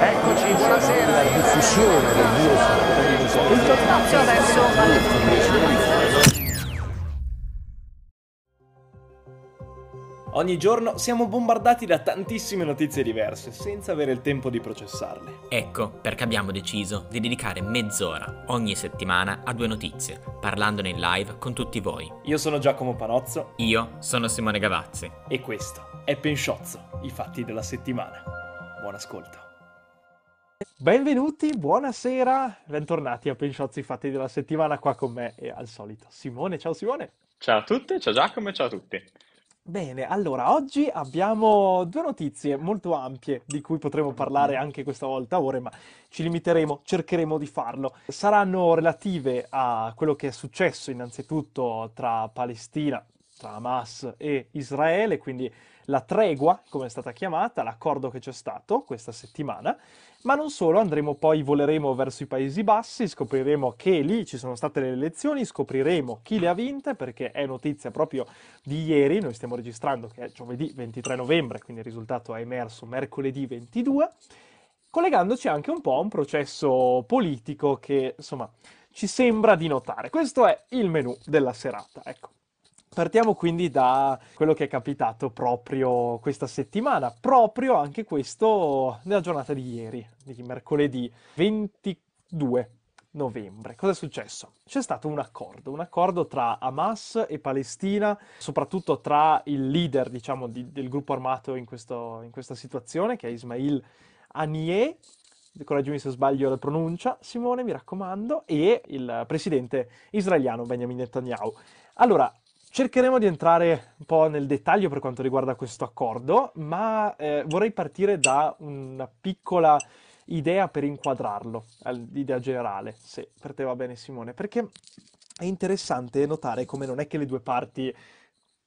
Eccoci, buonasera. La diffusione del virus. Lo spazio adesso alle. Ogni giorno siamo bombardati da tantissime notizie diverse, senza avere il tempo di processarle. Ecco perché abbiamo deciso di dedicare mezz'ora ogni settimana a due notizie, parlandone in live con tutti voi. Io sono Giacomo Panozzo Io sono Simone Gavazzi. e questo è Pensciozzo, i fatti della settimana. Buon ascolto. Benvenuti, buonasera, bentornati a Pensciozzo, i fatti della settimana, qua con me e al solito Simone. Ciao Simone. Ciao a tutti, ciao Giacomo e ciao a tutti. Bene, allora oggi abbiamo due notizie molto ampie di cui potremo parlare anche questa volta ore, ma ci limiteremo, cercheremo di farlo. Saranno relative a quello che è successo innanzitutto tra Palestina, tra Hamas e Israele, quindi la tregua, come è stata chiamata, l'accordo che c'è stato questa settimana, ma non solo, andremo poi, voleremo verso i Paesi Bassi, scopriremo che lì ci sono state le elezioni, scopriremo chi le ha vinte, perché è notizia proprio di ieri, noi stiamo registrando che è giovedì 23 novembre, quindi il risultato è emerso mercoledì 22, collegandoci anche un po' a un processo politico che, insomma, ci sembra di notare. Questo è il menù della serata, ecco. Partiamo quindi da quello che è capitato proprio questa settimana, proprio anche questo nella giornata di ieri, di mercoledì 22 novembre. Cosa è successo? C'è stato un accordo, un accordo tra Hamas e Palestina, soprattutto tra il leader, diciamo, di- del gruppo armato in, questo- in questa situazione, che è Ismail Haniyeh, correggimi se sbaglio la pronuncia, Simone, mi raccomando, e il presidente israeliano Benjamin Netanyahu. Allora, cercheremo di entrare un po' nel dettaglio per quanto riguarda questo accordo, ma eh, vorrei partire da una piccola idea per inquadrarlo, l'idea generale, se per te va bene Simone, perché è interessante notare come non è che le due parti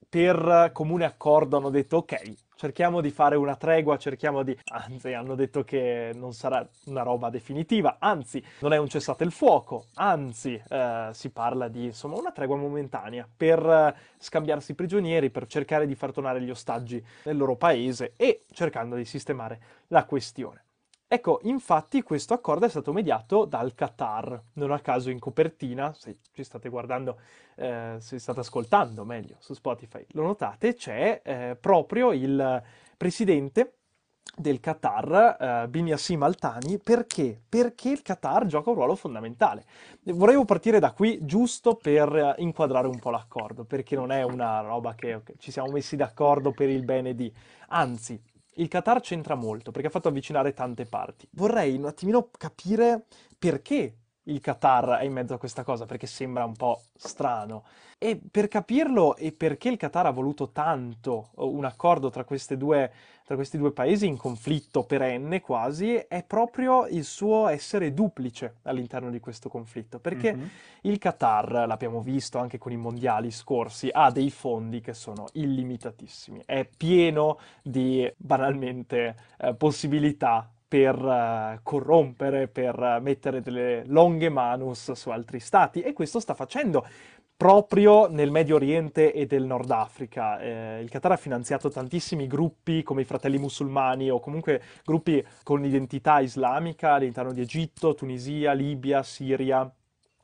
per comune accordo hanno detto ok, cerchiamo di fare una tregua, cerchiamo di... anzi hanno detto che non sarà una roba definitiva, anzi non è un cessate il fuoco, anzi eh, si parla di insomma una tregua momentanea per eh, scambiarsi prigionieri, per cercare di far tornare gli ostaggi nel loro paese e cercando di sistemare la questione. Ecco, infatti questo accordo è stato mediato dal Qatar, non a caso in copertina, se ci state guardando, eh, se state ascoltando meglio su Spotify, lo notate, c'è eh, proprio il presidente del Qatar, eh, Bin Yassim Al-Thani, perché? Perché il Qatar gioca un ruolo fondamentale. Volevo partire da qui giusto per inquadrare un po' l'accordo, perché non è una roba che ok, ci siamo messi d'accordo per il bene di... Anzi, il Qatar c'entra molto perché ha fatto avvicinare tante parti. Vorrei un attimino capire perché il Qatar è in mezzo a questa cosa, perché sembra un po' strano. E per capirlo e perché il Qatar ha voluto tanto un accordo tra, queste due, tra questi due paesi in conflitto perenne quasi, è proprio il suo essere duplice all'interno di questo conflitto. Perché Mhm. il Qatar, l'abbiamo visto anche con i mondiali scorsi, ha dei fondi che sono illimitatissimi, è pieno di banalmente eh, possibilità per eh, corrompere, per eh, mettere delle longhe manus su altri stati e questo sta facendo proprio nel Medio Oriente e del Nord Africa. Eh, il Qatar ha finanziato tantissimi gruppi come i Fratelli Musulmani o comunque gruppi con identità islamica all'interno di Egitto, Tunisia, Libia, Siria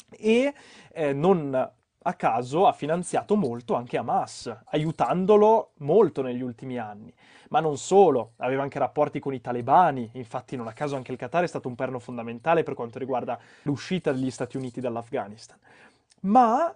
e eh, non a caso ha finanziato molto anche Hamas, aiutandolo molto negli ultimi anni. Ma non solo, aveva anche rapporti con i talebani, infatti non a caso anche il Qatar è stato un perno fondamentale per quanto riguarda l'uscita degli Stati Uniti dall'Afghanistan. Ma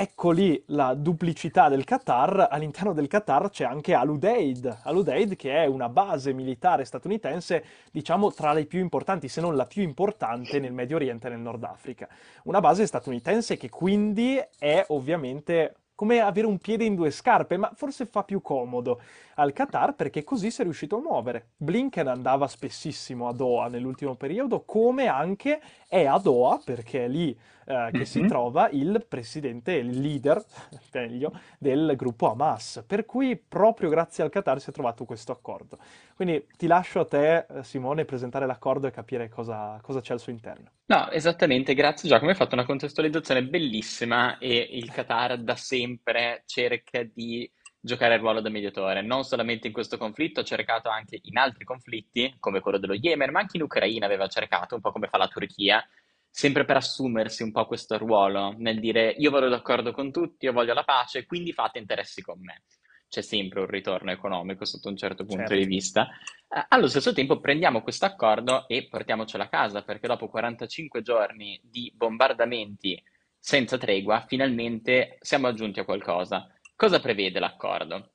ecco lì la duplicità del Qatar, all'interno del Qatar c'è anche Al-Udeid, che è una base militare statunitense, diciamo tra le più importanti, se non la più importante nel Medio Oriente e nel Nord Africa. Una base statunitense che quindi è ovviamente come avere un piede in due scarpe, ma forse fa più comodo al Qatar perché così si è riuscito a muovere. Blinken andava spessissimo a Doha nell'ultimo periodo, come anche è a Doha, perché lì eh, che si Mhm. trova il presidente, il leader, meglio, del gruppo Hamas. Per cui proprio grazie al Qatar si è trovato questo accordo. Quindi ti lascio a te, eh, Simone, presentare l'accordo e capire cosa, cosa c'è al suo interno. No, esattamente, grazie Giacomo, hai fatto una contestualizzazione bellissima e il Qatar da sempre cerca di giocare il ruolo da mediatore, non solamente in questo conflitto, ha cercato anche in altri conflitti, come quello dello Yemen, ma anche in Ucraina aveva cercato, un po' come fa la Turchia, sempre per assumersi un po' questo ruolo, nel dire io vado d'accordo con tutti, io voglio la pace, quindi fate interessi con me. C'è sempre un ritorno economico sotto un certo punto Certo. di vista. Eh, allo stesso tempo prendiamo questo accordo e portiamocelo a casa, perché dopo 45 giorni di bombardamenti senza tregua, finalmente siamo giunti a qualcosa. Cosa prevede l'accordo?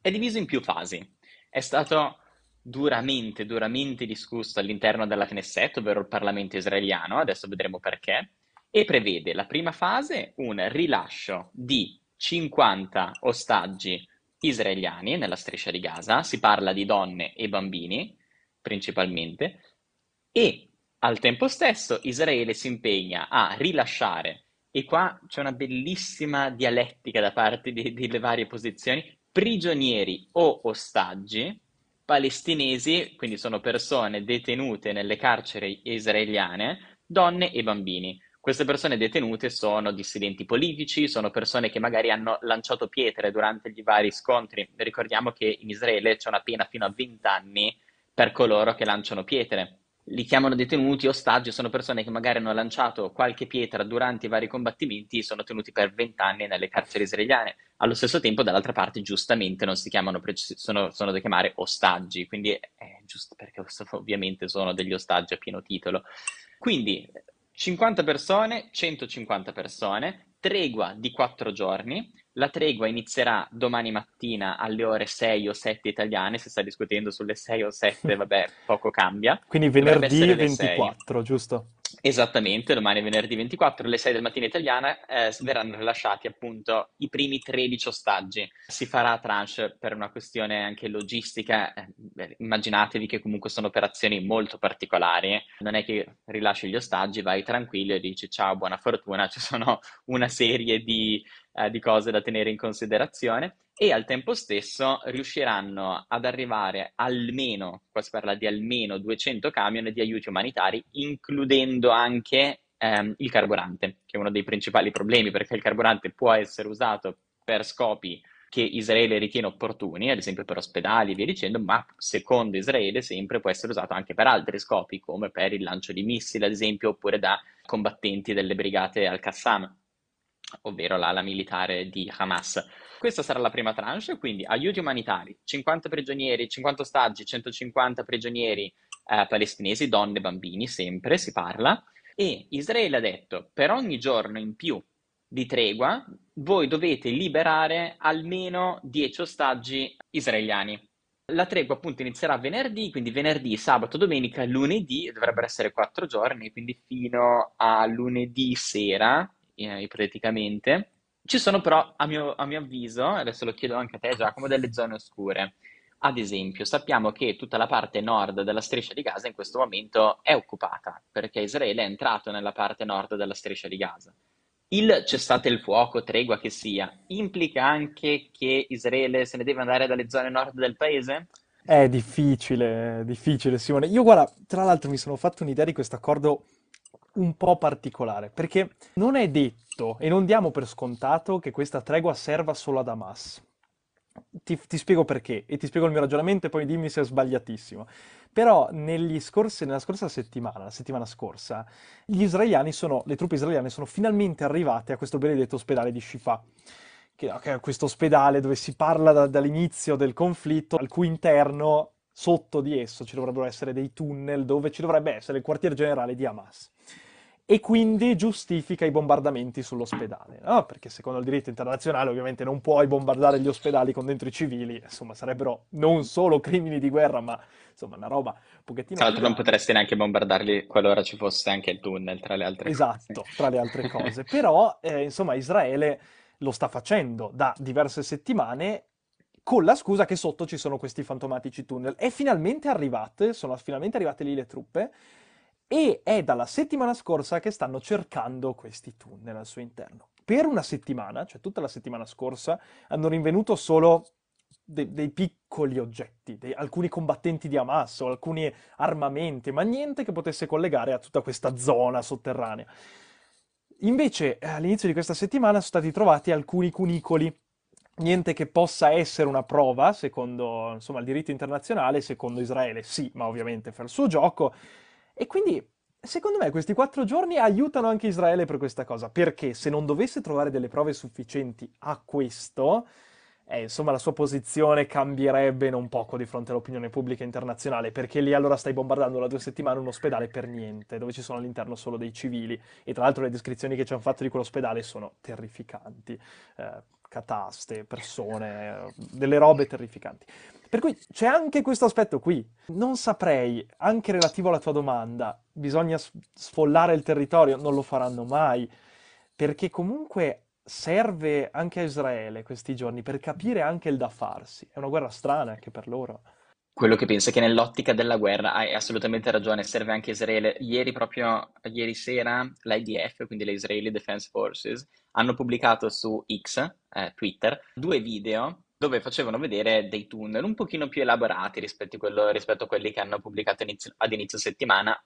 È diviso in più fasi. È stato duramente, duramente discusso all'interno della Knesset, ovvero il Parlamento israeliano, adesso vedremo perché, e prevede la prima fase un rilascio di 50 ostaggi israeliani nella striscia di Gaza, si parla di donne e bambini principalmente, e al tempo stesso Israele si impegna a rilasciare, e qua c'è una bellissima dialettica da parte delle varie posizioni, prigionieri o ostaggi palestinesi, quindi sono persone detenute nelle carceri israeliane, donne e bambini. Queste persone detenute sono dissidenti politici, sono persone che magari hanno lanciato pietre durante i vari scontri. Ricordiamo che in Israele c'è una pena fino a 20 anni per coloro che lanciano pietre. Li chiamano detenuti, ostaggi, sono persone che magari hanno lanciato qualche pietra durante i vari combattimenti, sono tenuti per 20 anni nelle carceri israeliane. Allo stesso tempo, dall'altra parte, giustamente non si chiamano, sono, sono da chiamare ostaggi, quindi è giusto perché ovviamente sono degli ostaggi a pieno titolo. Quindi 50 persone, 150 persone, tregua di 4 giorni. La tregua inizierà domani mattina alle ore 6 o 7 italiane, si sta discutendo sulle 6 o 7, vabbè, poco cambia. Quindi venerdì essere le 6. 24, giusto? Esattamente, domani è venerdì 24, alle 6 del mattino italiana, eh, verranno rilasciati appunto i primi 13 ostaggi. Si farà a tranche per una questione anche logistica. eh, immaginatevi che comunque sono operazioni molto particolari. Non è che rilasci gli ostaggi, vai tranquillo e dici ciao, buona fortuna, ci sono una serie di, eh, di cose da tenere in considerazione e al tempo stesso riusciranno ad arrivare almeno, qua si parla di almeno 200 camion di aiuti umanitari, includendo anche ehm, il carburante, che è uno dei principali problemi, perché il carburante può essere usato per scopi che Israele ritiene opportuni, ad esempio per ospedali e via dicendo, ma secondo Israele sempre può essere usato anche per altri scopi, come per il lancio di missili, ad esempio, oppure da combattenti delle brigate Al-Qassam, ovvero l'ala militare di Hamas. Questa sarà la prima tranche, quindi aiuti umanitari, 50 prigionieri, 50 ostaggi, 150 prigionieri eh, palestinesi, donne e bambini, sempre si parla, e Israele ha detto per ogni giorno in più di tregua voi dovete liberare almeno 10 ostaggi israeliani. La tregua appunto inizierà venerdì, quindi venerdì, sabato, domenica, lunedì, dovrebbero essere quattro giorni, quindi fino a lunedì sera, eh, ipoteticamente. Ci sono però, a mio, a mio avviso, adesso lo chiedo anche a te Giacomo, delle zone oscure. Ad esempio, sappiamo che tutta la parte nord della striscia di Gaza in questo momento è occupata, perché Israele è entrato nella parte nord della striscia di Gaza. Il cessate il fuoco, tregua che sia, implica anche che Israele se ne deve andare dalle zone nord del paese? È difficile, è difficile, Simone. Io, guarda, tra l'altro mi sono fatto un'idea di questo accordo un po' particolare, perché non è detto e non diamo per scontato che questa tregua serva solo ad Hamas. Ti, ti spiego perché e ti spiego il mio ragionamento e poi dimmi se è sbagliatissimo. Però scorsi- nella scorsa settimana, la settimana scorsa, sono, le truppe israeliane sono finalmente arrivate a questo benedetto ospedale di Shifa, che, è questo ospedale dove si parla da- dall'inizio del conflitto, al cui interno, sotto di esso, ci dovrebbero essere dei tunnel dove ci dovrebbe essere il quartier generale di Hamas. E quindi giustifica i bombardamenti sull'ospedale, no? Perché secondo il diritto internazionale ovviamente non puoi bombardare gli ospedali con dentro i civili, insomma sarebbero non solo crimini di guerra, ma insomma una roba un pochettino Tra l'altro non potresti neanche bombardarli qualora ci fosse anche il tunnel, tra le altre Esatto, cose. tra le altre cose. Però, eh, insomma, Israele lo sta facendo da diverse settimane con la scusa che sotto ci sono questi fantomatici tunnel. È finalmente arrivate, sono finalmente arrivate lì le truppe e è dalla settimana scorsa che stanno cercando questi tunnel al suo interno. Per una settimana, cioè tutta la settimana scorsa, hanno rinvenuto solo de- dei piccoli oggetti, dei- alcuni combattenti di Hamas o alcuni armamenti, ma niente che potesse collegare a tutta questa zona sotterranea. Invece, eh, all'inizio di questa settimana sono stati trovati alcuni cunicoli niente che possa essere una prova, secondo insomma, il diritto internazionale, secondo Israele sì, ma ovviamente fa il suo gioco. E quindi, secondo me, questi quattro giorni aiutano anche Israele per questa cosa, perché se non dovesse trovare delle prove sufficienti a questo, eh, insomma, la sua posizione cambierebbe non poco di fronte all'opinione pubblica internazionale, perché lì allora stai bombardando da due settimane un ospedale per niente, dove ci sono all'interno solo dei civili. E tra l'altro le descrizioni che ci hanno fatto di quell'ospedale sono terrificanti. Eh, cataste, persone, delle robe terrificanti. Per cui c'è anche questo aspetto qui. Non saprei, anche relativo alla tua domanda, bisogna sfollare il territorio, non lo faranno mai, perché comunque serve anche a Israele questi giorni per capire anche il da farsi. È una guerra strana anche per loro. Quello che penso è che nell'ottica della guerra hai assolutamente ragione, serve anche Israele. Ieri, proprio ieri sera, l'IDF, quindi le Israeli Defense Forces, hanno pubblicato su X, eh, Twitter, due video dove facevano vedere dei tunnel un pochino più elaborati rispetto a, quello, rispetto a quelli che hanno pubblicato inizio, ad inizio settimana.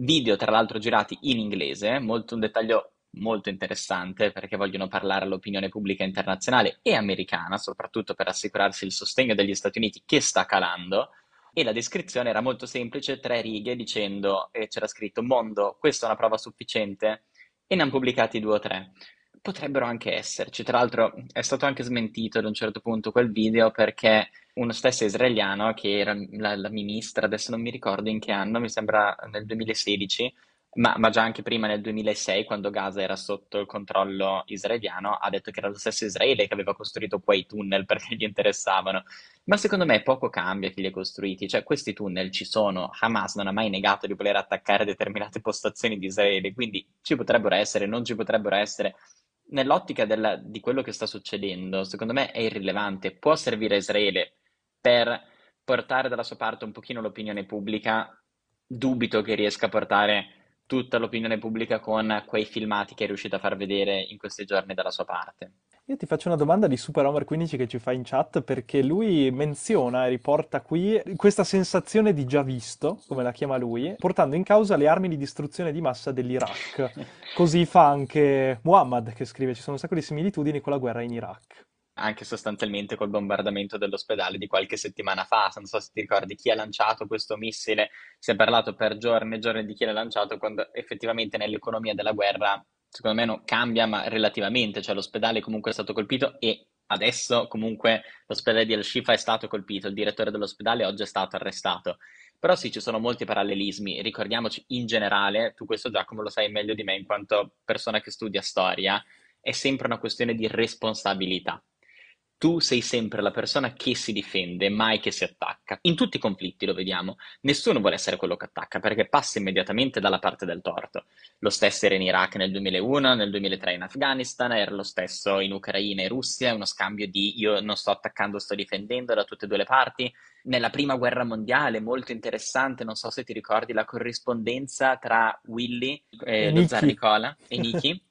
Video, tra l'altro, girati in inglese, molto un dettaglio molto interessante perché vogliono parlare all'opinione pubblica internazionale e americana, soprattutto per assicurarsi il sostegno degli Stati Uniti che sta calando. E la descrizione era molto semplice, tre righe dicendo, e c'era scritto, mondo, questa è una prova sufficiente, e ne hanno pubblicati due o tre. Potrebbero anche esserci, tra l'altro è stato anche smentito ad un certo punto quel video perché uno stesso israeliano, che era la, la ministra, adesso non mi ricordo in che anno, mi sembra nel 2016, ma, ma, già anche prima nel 2006, quando Gaza era sotto il controllo israeliano, ha detto che era lo stesso Israele che aveva costruito quei tunnel perché gli interessavano. Ma secondo me poco cambia chi li ha costruiti, cioè questi tunnel ci sono, Hamas non ha mai negato di voler attaccare determinate postazioni di Israele, quindi ci potrebbero essere, non ci potrebbero essere. Nell'ottica della, di quello che sta succedendo, secondo me è irrilevante, può servire a Israele per portare dalla sua parte un pochino l'opinione pubblica, dubito che riesca a portare tutta l'opinione pubblica con quei filmati che è riuscito a far vedere in questi giorni dalla sua parte. Io ti faccio una domanda di Super Homer 15 che ci fa in chat perché lui menziona e riporta qui questa sensazione di già visto, come la chiama lui, portando in causa le armi di distruzione di massa dell'Iraq. Così fa anche Muhammad che scrive ci sono un sacco di similitudini con la guerra in Iraq anche sostanzialmente col bombardamento dell'ospedale di qualche settimana fa. Non so se ti ricordi chi ha lanciato questo missile, si è parlato per giorni e giorni di chi l'ha lanciato, quando effettivamente nell'economia della guerra, secondo me, non cambia, ma relativamente, cioè l'ospedale comunque è stato colpito e adesso comunque l'ospedale di Al-Shifa è stato colpito, il direttore dell'ospedale oggi è stato arrestato. Però sì, ci sono molti parallelismi. Ricordiamoci in generale, tu questo Giacomo lo sai meglio di me in quanto persona che studia storia, è sempre una questione di responsabilità tu sei sempre la persona che si difende, mai che si attacca. In tutti i conflitti lo vediamo. Nessuno vuole essere quello che attacca perché passa immediatamente dalla parte del torto. Lo stesso era in Iraq nel 2001, nel 2003 in Afghanistan, era lo stesso in Ucraina e Russia, è uno scambio di io non sto attaccando, sto difendendo da tutte e due le parti. Nella prima guerra mondiale, molto interessante, non so se ti ricordi la corrispondenza tra Willy, eh, lo zar Nicola e Niki.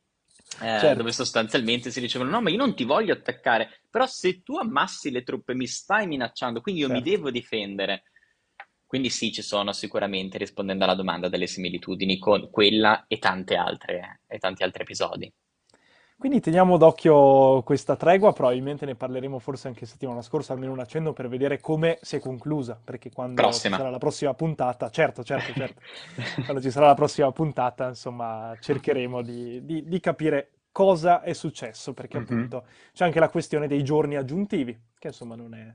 Eh, certo. dove sostanzialmente si dicevano no ma io non ti voglio attaccare però se tu ammassi le truppe mi stai minacciando quindi io certo. mi devo difendere quindi sì ci sono sicuramente rispondendo alla domanda delle similitudini con quella e, altre, e tanti altri episodi quindi teniamo d'occhio questa tregua, probabilmente ne parleremo forse anche settimana scorsa, almeno un accenno per vedere come si è conclusa, perché quando prossima. ci sarà la prossima puntata, certo, certo, certo, quando ci sarà la prossima puntata, insomma, cercheremo di, di, di capire cosa è successo, perché mm-hmm. appunto c'è anche la questione dei giorni aggiuntivi, che insomma non è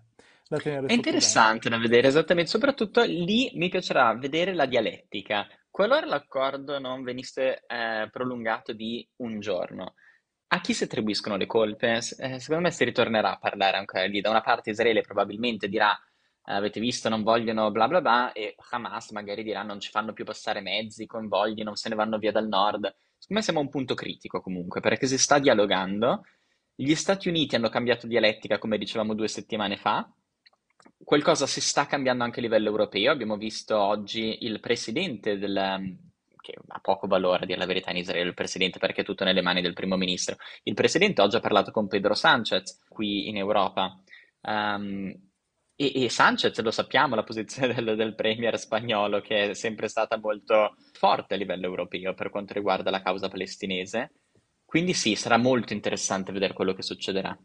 da tenere È interessante da vedere, esattamente, soprattutto lì mi piacerà vedere la dialettica. Qualora l'accordo non venisse eh, prolungato di un giorno, a chi si attribuiscono le colpe? Eh, secondo me si ritornerà a parlare ancora lì. Da una parte Israele probabilmente dirà avete visto, non vogliono bla bla bla, e Hamas magari dirà non ci fanno più passare mezzi, convogli, non se ne vanno via dal nord. Secondo me siamo a un punto critico comunque, perché si sta dialogando. Gli Stati Uniti hanno cambiato dialettica, come dicevamo due settimane fa. Qualcosa si sta cambiando anche a livello europeo. Abbiamo visto oggi il presidente del, che ha poco valore a dire la verità in Israele il presidente perché è tutto nelle mani del primo ministro. Il presidente oggi ha parlato con Pedro Sanchez qui in Europa um, e, e, Sanchez lo sappiamo la posizione del, del, premier spagnolo che è sempre stata molto forte a livello europeo per quanto riguarda la causa palestinese. Quindi sì, sarà molto interessante vedere quello che succederà.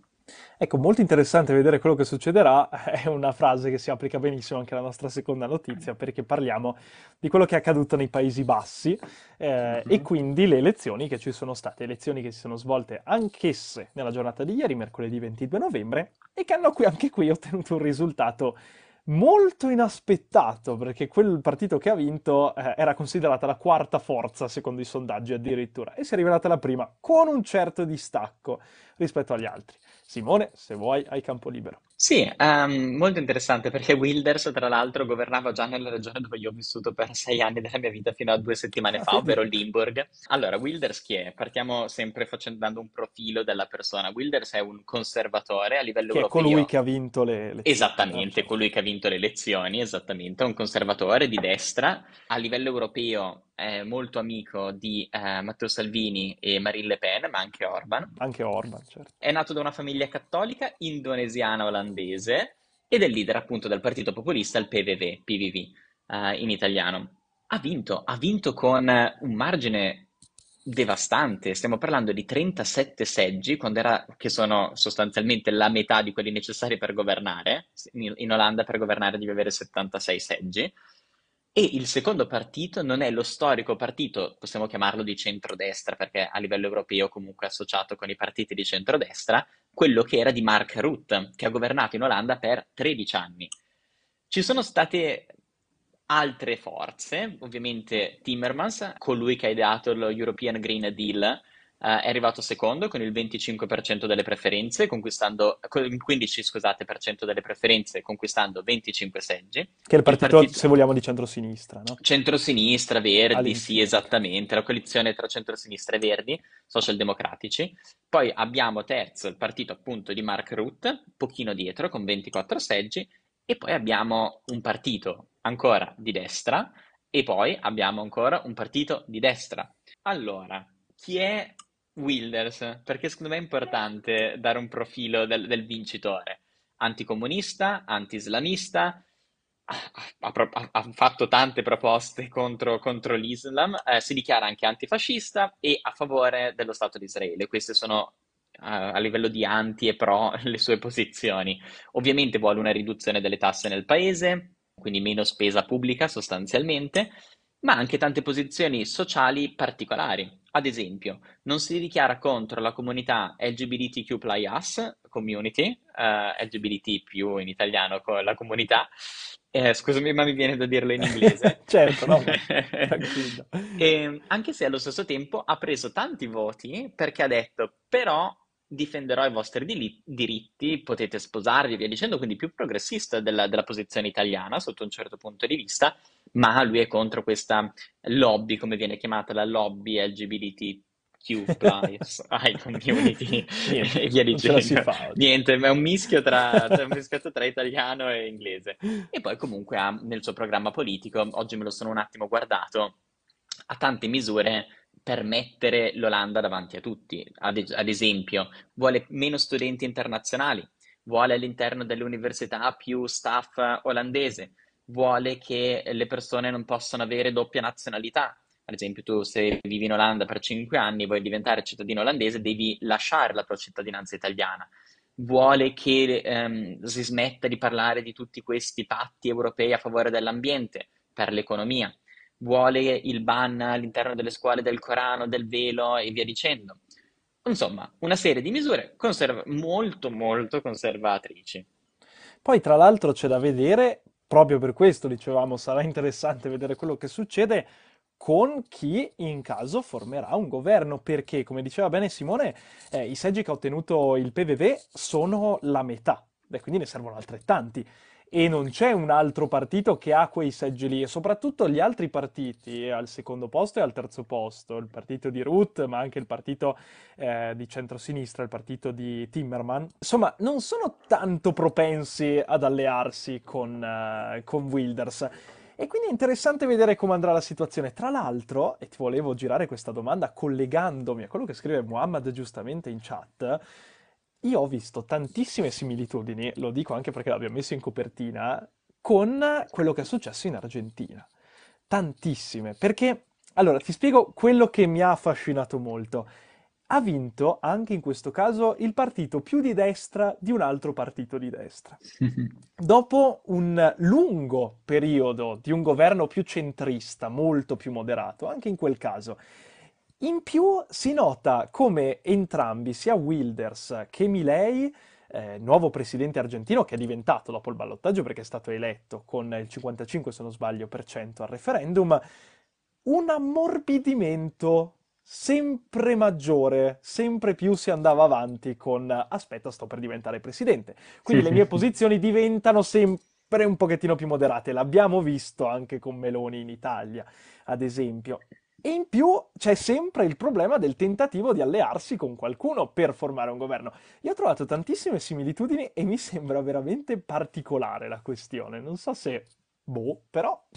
Ecco, molto interessante vedere quello che succederà. È una frase che si applica benissimo anche alla nostra seconda notizia, perché parliamo di quello che è accaduto nei Paesi Bassi eh, e Mhm. quindi le elezioni che ci sono state, elezioni che si sono svolte anch'esse nella giornata di ieri, mercoledì 22 novembre, e che hanno qui, anche qui ottenuto un risultato molto inaspettato, perché quel partito che ha vinto eh, era considerata la quarta forza secondo i sondaggi addirittura, e si è rivelata la prima con un certo distacco rispetto agli altri. Simone, se vuoi, hai campo libero. Sì, ehm, molto interessante perché Wilders, tra l'altro, governava già nella regione dove io ho vissuto per sei anni della mia vita fino a due settimane Ah, fa, vedi? ovvero Limburg. Allora, Wilders chi è? Partiamo sempre facendo, dando un profilo della persona. Wilders è un conservatore a livello Che è colui europeo. che ha vinto le elezioni. Esattamente, colui che ha vinto le elezioni, esattamente, è un conservatore di destra, a livello europeo è molto amico di eh, Matteo Salvini e Marine Le Pen, ma anche Orban. Anche Orban, certo. È nato da una famiglia cattolica indonesiana olandese ed è leader appunto del partito populista, il PVV, PVV, eh, in italiano. Ha vinto, ha vinto con un margine devastante, stiamo parlando di 37 seggi, era, che sono sostanzialmente la metà di quelli necessari per governare. In, in Olanda per governare devi avere 76 seggi. E il secondo partito non è lo storico partito, possiamo chiamarlo di centrodestra, perché a livello europeo comunque associato con i partiti di centrodestra, quello che era di Mark Rutte, che ha governato in Olanda per 13 anni. Ci sono state altre forze, ovviamente Timmermans, colui che ha ideato lo European Green Deal, eh, è arrivato secondo con il 25% delle preferenze, conquistando con il 15, scusate, per cento delle preferenze, conquistando 25 seggi. Che è il partito, partito- se vogliamo, di centrosinistra, no? Centrosinistra, Verdi, All'inizio. sì, esattamente, la coalizione tra centrosinistra e Verdi, socialdemocratici. Poi abbiamo terzo il partito appunto di Mark Rutte, pochino dietro con 24 seggi, e poi abbiamo un partito ancora di destra, e poi abbiamo ancora un partito di destra. Allora, chi è Wilders? Perché secondo me è importante dare un profilo del, del vincitore. Anticomunista, anti-islamista, ha, ha ha fatto tante proposte contro, contro l'Islam, eh, si dichiara anche antifascista e a favore dello Stato di Israele. Queste sono eh, a livello di anti e pro le sue posizioni. Ovviamente vuole una riduzione delle tasse nel paese, quindi meno spesa pubblica sostanzialmente, ma anche tante posizioni sociali particolari. Ad esempio, non si dichiara contro la comunità LGBTQ+, community, eh, LGBT più in italiano con la comunità, eh, scusami, ma mi viene da dirlo in inglese. Certo, no. E, anche se allo stesso tempo ha preso tanti voti perché ha detto, però difenderò i vostri dili- diritti, potete sposarvi e via dicendo, quindi più progressista della, della posizione italiana sotto un certo punto di vista, ma lui è contro questa lobby, come viene chiamata la lobby LGBTQ+, ai community Niente, e via dicendo. Niente, ma è un mischio tra, un mischietto tra italiano e inglese. E poi comunque ha nel suo programma politico, oggi me lo sono un attimo guardato, ha tante misure per mettere l'Olanda davanti a tutti. Ad, ad esempio, vuole meno studenti internazionali, vuole all'interno delle università più staff olandese, vuole che le persone non possano avere doppia nazionalità. Ad esempio, tu se vivi in Olanda per 5 anni e vuoi diventare cittadino olandese, devi lasciare la tua cittadinanza italiana. Vuole che ehm, si smetta di parlare di tutti questi patti europei a favore dell'ambiente, per l'economia. Vuole il ban all'interno delle scuole del Corano, del velo e via dicendo. Insomma, una serie di misure conserva- molto, molto conservatrici. Poi, tra l'altro, c'è da vedere, proprio per questo dicevamo, sarà interessante vedere quello che succede con chi in caso formerà un governo, perché, come diceva bene Simone, eh, i seggi che ha ottenuto il PVV sono la metà, e quindi ne servono altrettanti. E non c'è un altro partito che ha quei seggi lì, e soprattutto gli altri partiti al secondo posto e al terzo posto, il partito di Ruth, ma anche il partito eh, di centrosinistra, il partito di Timmerman, insomma, non sono tanto propensi ad allearsi con, eh, con Wilders. E quindi è interessante vedere come andrà la situazione. Tra l'altro, e ti volevo girare questa domanda collegandomi a quello che scrive Muhammad giustamente in chat, io ho visto tantissime similitudini, lo dico anche perché l'abbiamo messo in copertina, con quello che è successo in Argentina. Tantissime, perché allora ti spiego quello che mi ha affascinato molto. ha vinto anche in questo caso il partito più di destra di un altro partito di destra. Dopo un lungo periodo di un governo più centrista, molto più moderato, anche in quel caso, in più si nota come entrambi, sia Wilders che Milei, eh, nuovo presidente argentino che è diventato dopo il ballottaggio perché è stato eletto con il 55, se non sbaglio, per cento al referendum, un ammorbidimento sempre maggiore, sempre più si andava avanti con aspetta, sto per diventare presidente. Quindi le mie posizioni diventano sempre un pochettino più moderate. L'abbiamo visto anche con Meloni in Italia, ad esempio. E in più c'è sempre il problema del tentativo di allearsi con qualcuno per formare un governo. Io ho trovato tantissime similitudini e mi sembra veramente particolare la questione. Non so se, boh, però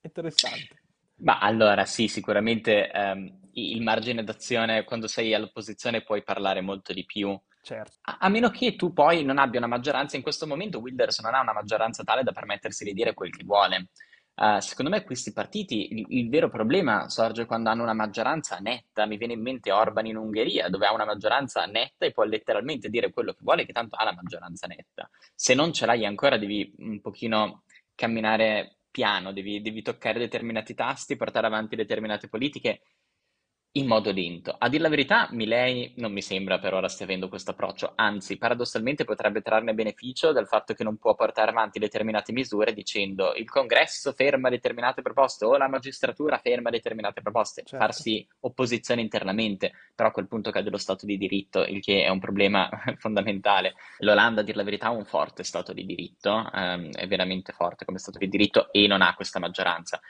è interessante. Ma allora sì, sicuramente ehm, il margine d'azione quando sei all'opposizione puoi parlare molto di più. Certo. A, a meno che tu poi non abbia una maggioranza, in questo momento Wilders non ha una maggioranza tale da permettersi di dire quel che vuole. Eh, secondo me questi partiti, il, il vero problema sorge quando hanno una maggioranza netta. Mi viene in mente Orban in Ungheria, dove ha una maggioranza netta e può letteralmente dire quello che vuole, che tanto ha la maggioranza netta. Se non ce l'hai ancora, devi un pochino camminare piano, devi, devi toccare determinati tasti, portare avanti determinate politiche in modo lento. A dir la verità, Milei non mi sembra per ora stia avendo questo approccio, anzi, paradossalmente potrebbe trarne beneficio dal fatto che non può portare avanti determinate misure dicendo il congresso ferma determinate proposte o la magistratura ferma determinate proposte, Certo. farsi opposizione internamente, però a quel punto cade lo Stato di diritto, il che è un problema fondamentale. L'Olanda, a dir la verità, ha un forte Stato di diritto, ehm, è veramente forte come Stato di diritto e non ha questa maggioranza.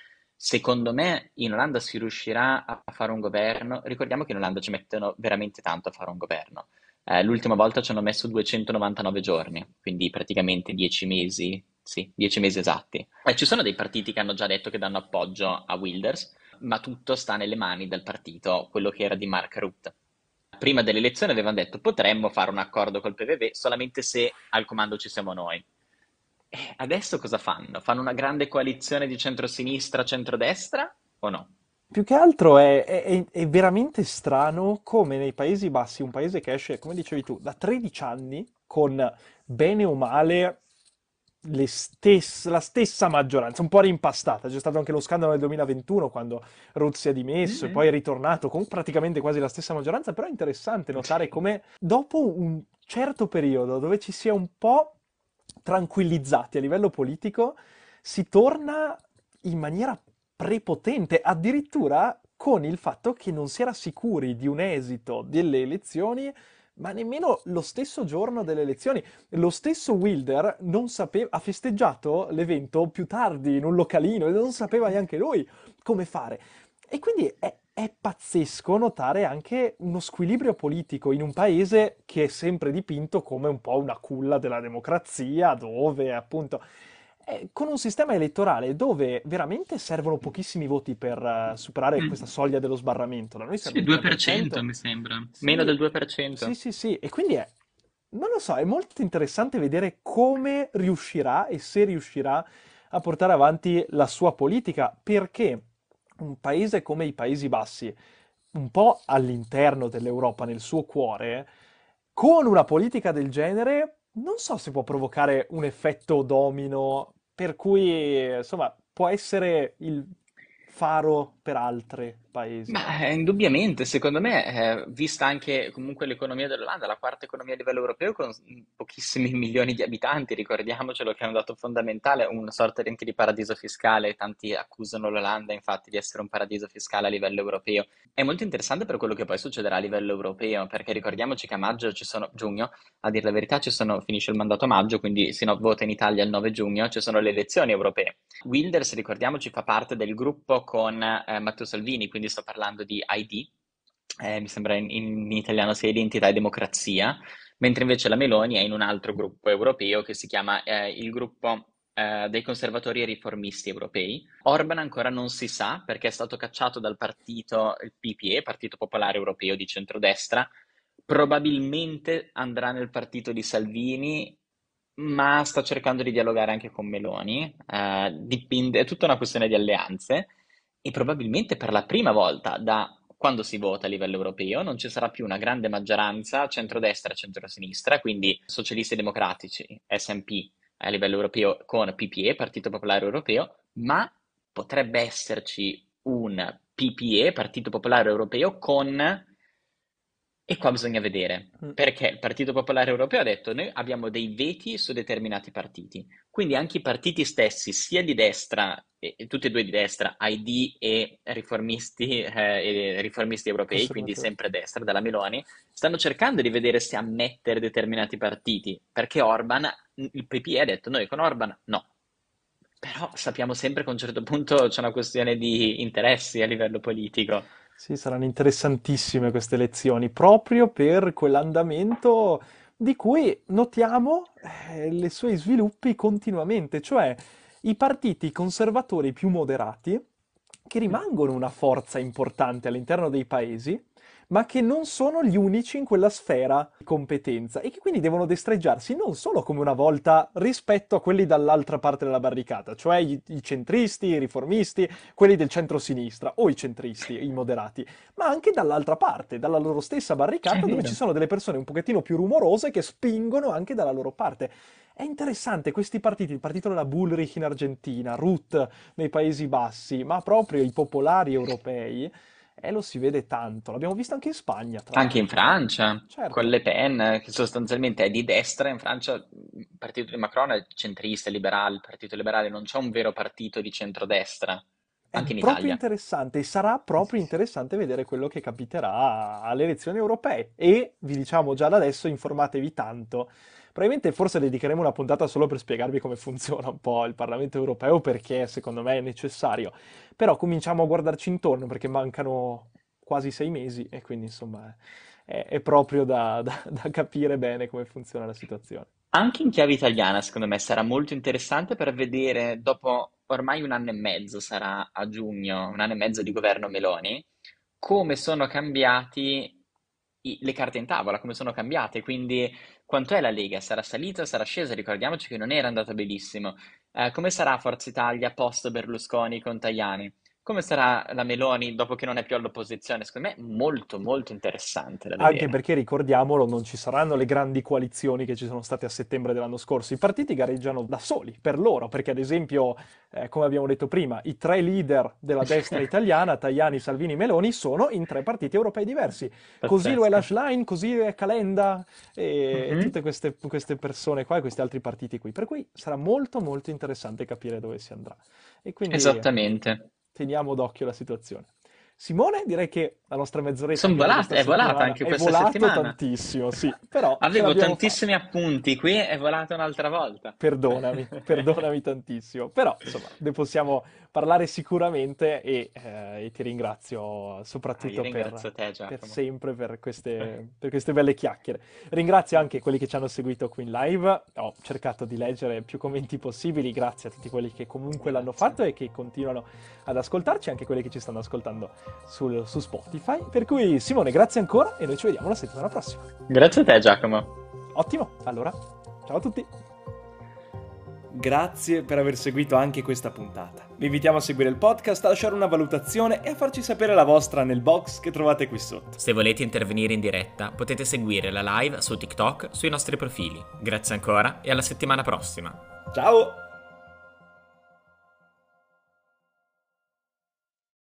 Secondo me in Olanda si riuscirà a fare un governo. Ricordiamo che in Olanda ci mettono veramente tanto a fare un governo. Eh, l'ultima volta ci hanno messo 299 giorni, quindi praticamente 10 mesi, sì, 10 mesi esatti. Eh, ci sono dei partiti che hanno già detto che danno appoggio a Wilders, ma tutto sta nelle mani del partito, quello che era di Mark Rutte. Prima delle elezioni avevano detto potremmo fare un accordo col PVV solamente se al comando ci siamo noi. Eh, adesso cosa fanno? Fanno una grande coalizione di centrosinistra, centrodestra o no? Più che altro è, è- è- veramente strano come nei Paesi Bassi, un paese che esce, come dicevi tu, da 13 anni con bene o male le stess- la stessa maggioranza, un po' rimpastata. C'è stato anche lo scandalo nel 2021 quando si è dimesso e Mhm. poi è ritornato con praticamente quasi la stessa maggioranza, però è interessante notare come dopo un certo periodo dove ci si è un po' tranquillizzati a livello politico, si torna in maniera prepotente, addirittura con il fatto che non si era sicuri di un esito delle elezioni, ma nemmeno lo stesso giorno delle elezioni. Lo stesso Wilder sapeva, ha festeggiato l'evento più tardi in un localino e non sapeva neanche lui come fare. E quindi è, è pazzesco notare anche uno squilibrio politico in un paese che è sempre dipinto come un po' una culla della democrazia, dove appunto eh, con un sistema elettorale dove veramente servono pochissimi voti per eh, superare Mm. questa soglia dello sbarramento. Da noi Sì, serve il il 2% 3%. mi sembra. Sì, Meno del 2%. sì, sì, sì. E quindi è, non lo so, è molto interessante vedere come riuscirà e se riuscirà a portare avanti la sua politica, perché un paese come i Paesi Bassi, un po' all'interno dell'Europa, nel suo cuore, con una politica del genere, non so se può provocare un effetto domino, per cui, insomma, può essere il faro per altri paesi. Ma eh, indubbiamente, secondo me, eh, vista anche comunque l'economia dell'Olanda, la quarta economia a livello europeo con pochissimi milioni di abitanti, ricordiamocelo che è un dato fondamentale, una sorta anche di paradiso fiscale, tanti accusano l'Olanda infatti di essere un paradiso fiscale a livello europeo. È molto interessante per quello che poi succederà a livello europeo, perché ricordiamoci che a maggio ci sono, giugno, a dire la verità, ci sono, finisce il mandato a maggio, quindi si no- vota in Italia il 9 giugno, ci sono le elezioni europee. Wilders, ricordiamoci, fa parte del gruppo con eh, Matteo Salvini, quindi sto parlando di ID, eh, mi sembra in, in italiano sia Identità e Democrazia, mentre invece la Meloni è in un altro gruppo europeo che si chiama eh, il gruppo eh, dei conservatori e riformisti europei. Orban ancora non si sa perché è stato cacciato dal partito, il PPE, Partito Popolare Europeo di centrodestra, probabilmente andrà nel partito di Salvini, ma sta cercando di dialogare anche con Meloni. Eh, dipende, è tutta una questione di alleanze e probabilmente per la prima volta da quando si vota a livello europeo non ci sarà più una grande maggioranza centrodestra e centrosinistra, quindi socialisti democratici, SMP a livello europeo con PPE, Partito Popolare Europeo, ma potrebbe esserci un PPE, Partito Popolare Europeo, con e qua bisogna vedere, mm. perché il Partito Popolare Europeo ha detto noi abbiamo dei veti su determinati partiti, quindi anche i partiti stessi, sia di destra, e, e tutti e due di destra, ID e riformisti, eh, e riformisti europei, quindi sempre destra, dalla Meloni, stanno cercando di vedere se ammettere determinati partiti, perché Orban, il PPE ha detto noi con Orban no, però sappiamo sempre che a un certo punto c'è una questione di interessi a livello politico. Sì, saranno interessantissime queste lezioni, proprio per quell'andamento di cui notiamo eh, i suoi sviluppi continuamente, cioè i partiti conservatori più moderati, che rimangono una forza importante all'interno dei paesi, ma che non sono gli unici in quella sfera di competenza e che quindi devono destreggiarsi non solo come una volta rispetto a quelli dall'altra parte della barricata, cioè i, i centristi, i riformisti, quelli del centro-sinistra o i centristi, i moderati, ma anche dall'altra parte, dalla loro stessa barricata dove ci sono delle persone un pochettino più rumorose che spingono anche dalla loro parte. È interessante questi partiti, il partito della Bullrich in Argentina, Ruth nei Paesi Bassi, ma proprio i popolari europei, e lo si vede tanto. L'abbiamo visto anche in Spagna. Tra anche in Francia, certo. con Le Pen, che sostanzialmente è di destra. In Francia il partito di Macron è centrista, liberale. Il partito liberale non c'è un vero partito di centrodestra. Anche è in proprio Italia. interessante e sarà proprio interessante vedere quello che capiterà alle elezioni europee. E vi diciamo già da adesso, informatevi tanto Probabilmente forse dedicheremo una puntata solo per spiegarvi come funziona un po' il Parlamento europeo perché secondo me è necessario. Però cominciamo a guardarci intorno perché mancano quasi sei mesi e quindi insomma è, è proprio da, da, da capire bene come funziona la situazione. Anche in chiave italiana, secondo me, sarà molto interessante per vedere, dopo ormai un anno e mezzo, sarà a giugno, un anno e mezzo di governo Meloni, come sono cambiati i- le carte in tavola, come sono cambiate. Quindi quanto è la Lega? Sarà salita, sarà scesa? Ricordiamoci che non era andata benissimo. Eh, come sarà Forza Italia post Berlusconi con Tajani? Come sarà la Meloni dopo che non è più all'opposizione? Secondo me è molto molto interessante da Anche perché ricordiamolo, non ci saranno le grandi coalizioni che ci sono state a settembre dell'anno scorso. I partiti gareggiano da soli, per loro, perché ad esempio, eh, come abbiamo detto prima, i tre leader della destra italiana, Tajani, Salvini, Meloni, sono in tre partiti europei diversi. Così lo è Pazzesco. Lashline, così è Calenda e Mhm. tutte queste, queste persone qua e questi altri partiti qui. Per cui sarà molto molto interessante capire dove si andrà. Quindi Esattamente. Teniamo d'occhio la situazione. Simone, direi che la nostra mezz'oretta Sono questa è volata settimana anche è questa volato settimana. tantissimo, sì, però Avevo tantissimi appunti, qui è volata un'altra volta. Perdonami, perdonami tantissimo, però insomma ne possiamo parlare sicuramente e, eh, e ti ringrazio Ah, io soprattutto per, ringrazio te, per sempre per queste, per queste belle chiacchiere. Ringrazio anche quelli che ci hanno seguito qui in live, ho cercato di leggere più commenti possibili, grazie a tutti quelli che comunque l'hanno fatto e che continuano ad ascoltarci, anche quelli che ci stanno ascoltando sul- su Spotify. Per cui Simone, grazie ancora e noi ci vediamo la settimana prossima. Grazie a te, Giacomo. Ottimo, allora, ciao a tutti. Grazie per aver seguito anche questa puntata. Vi invitiamo a seguire il podcast, a lasciare una valutazione e a farci sapere la vostra nel box che trovate qui sotto. Se volete intervenire in diretta, potete seguire la live su TikTok sui nostri profili. Grazie ancora e alla settimana prossima. Ciao!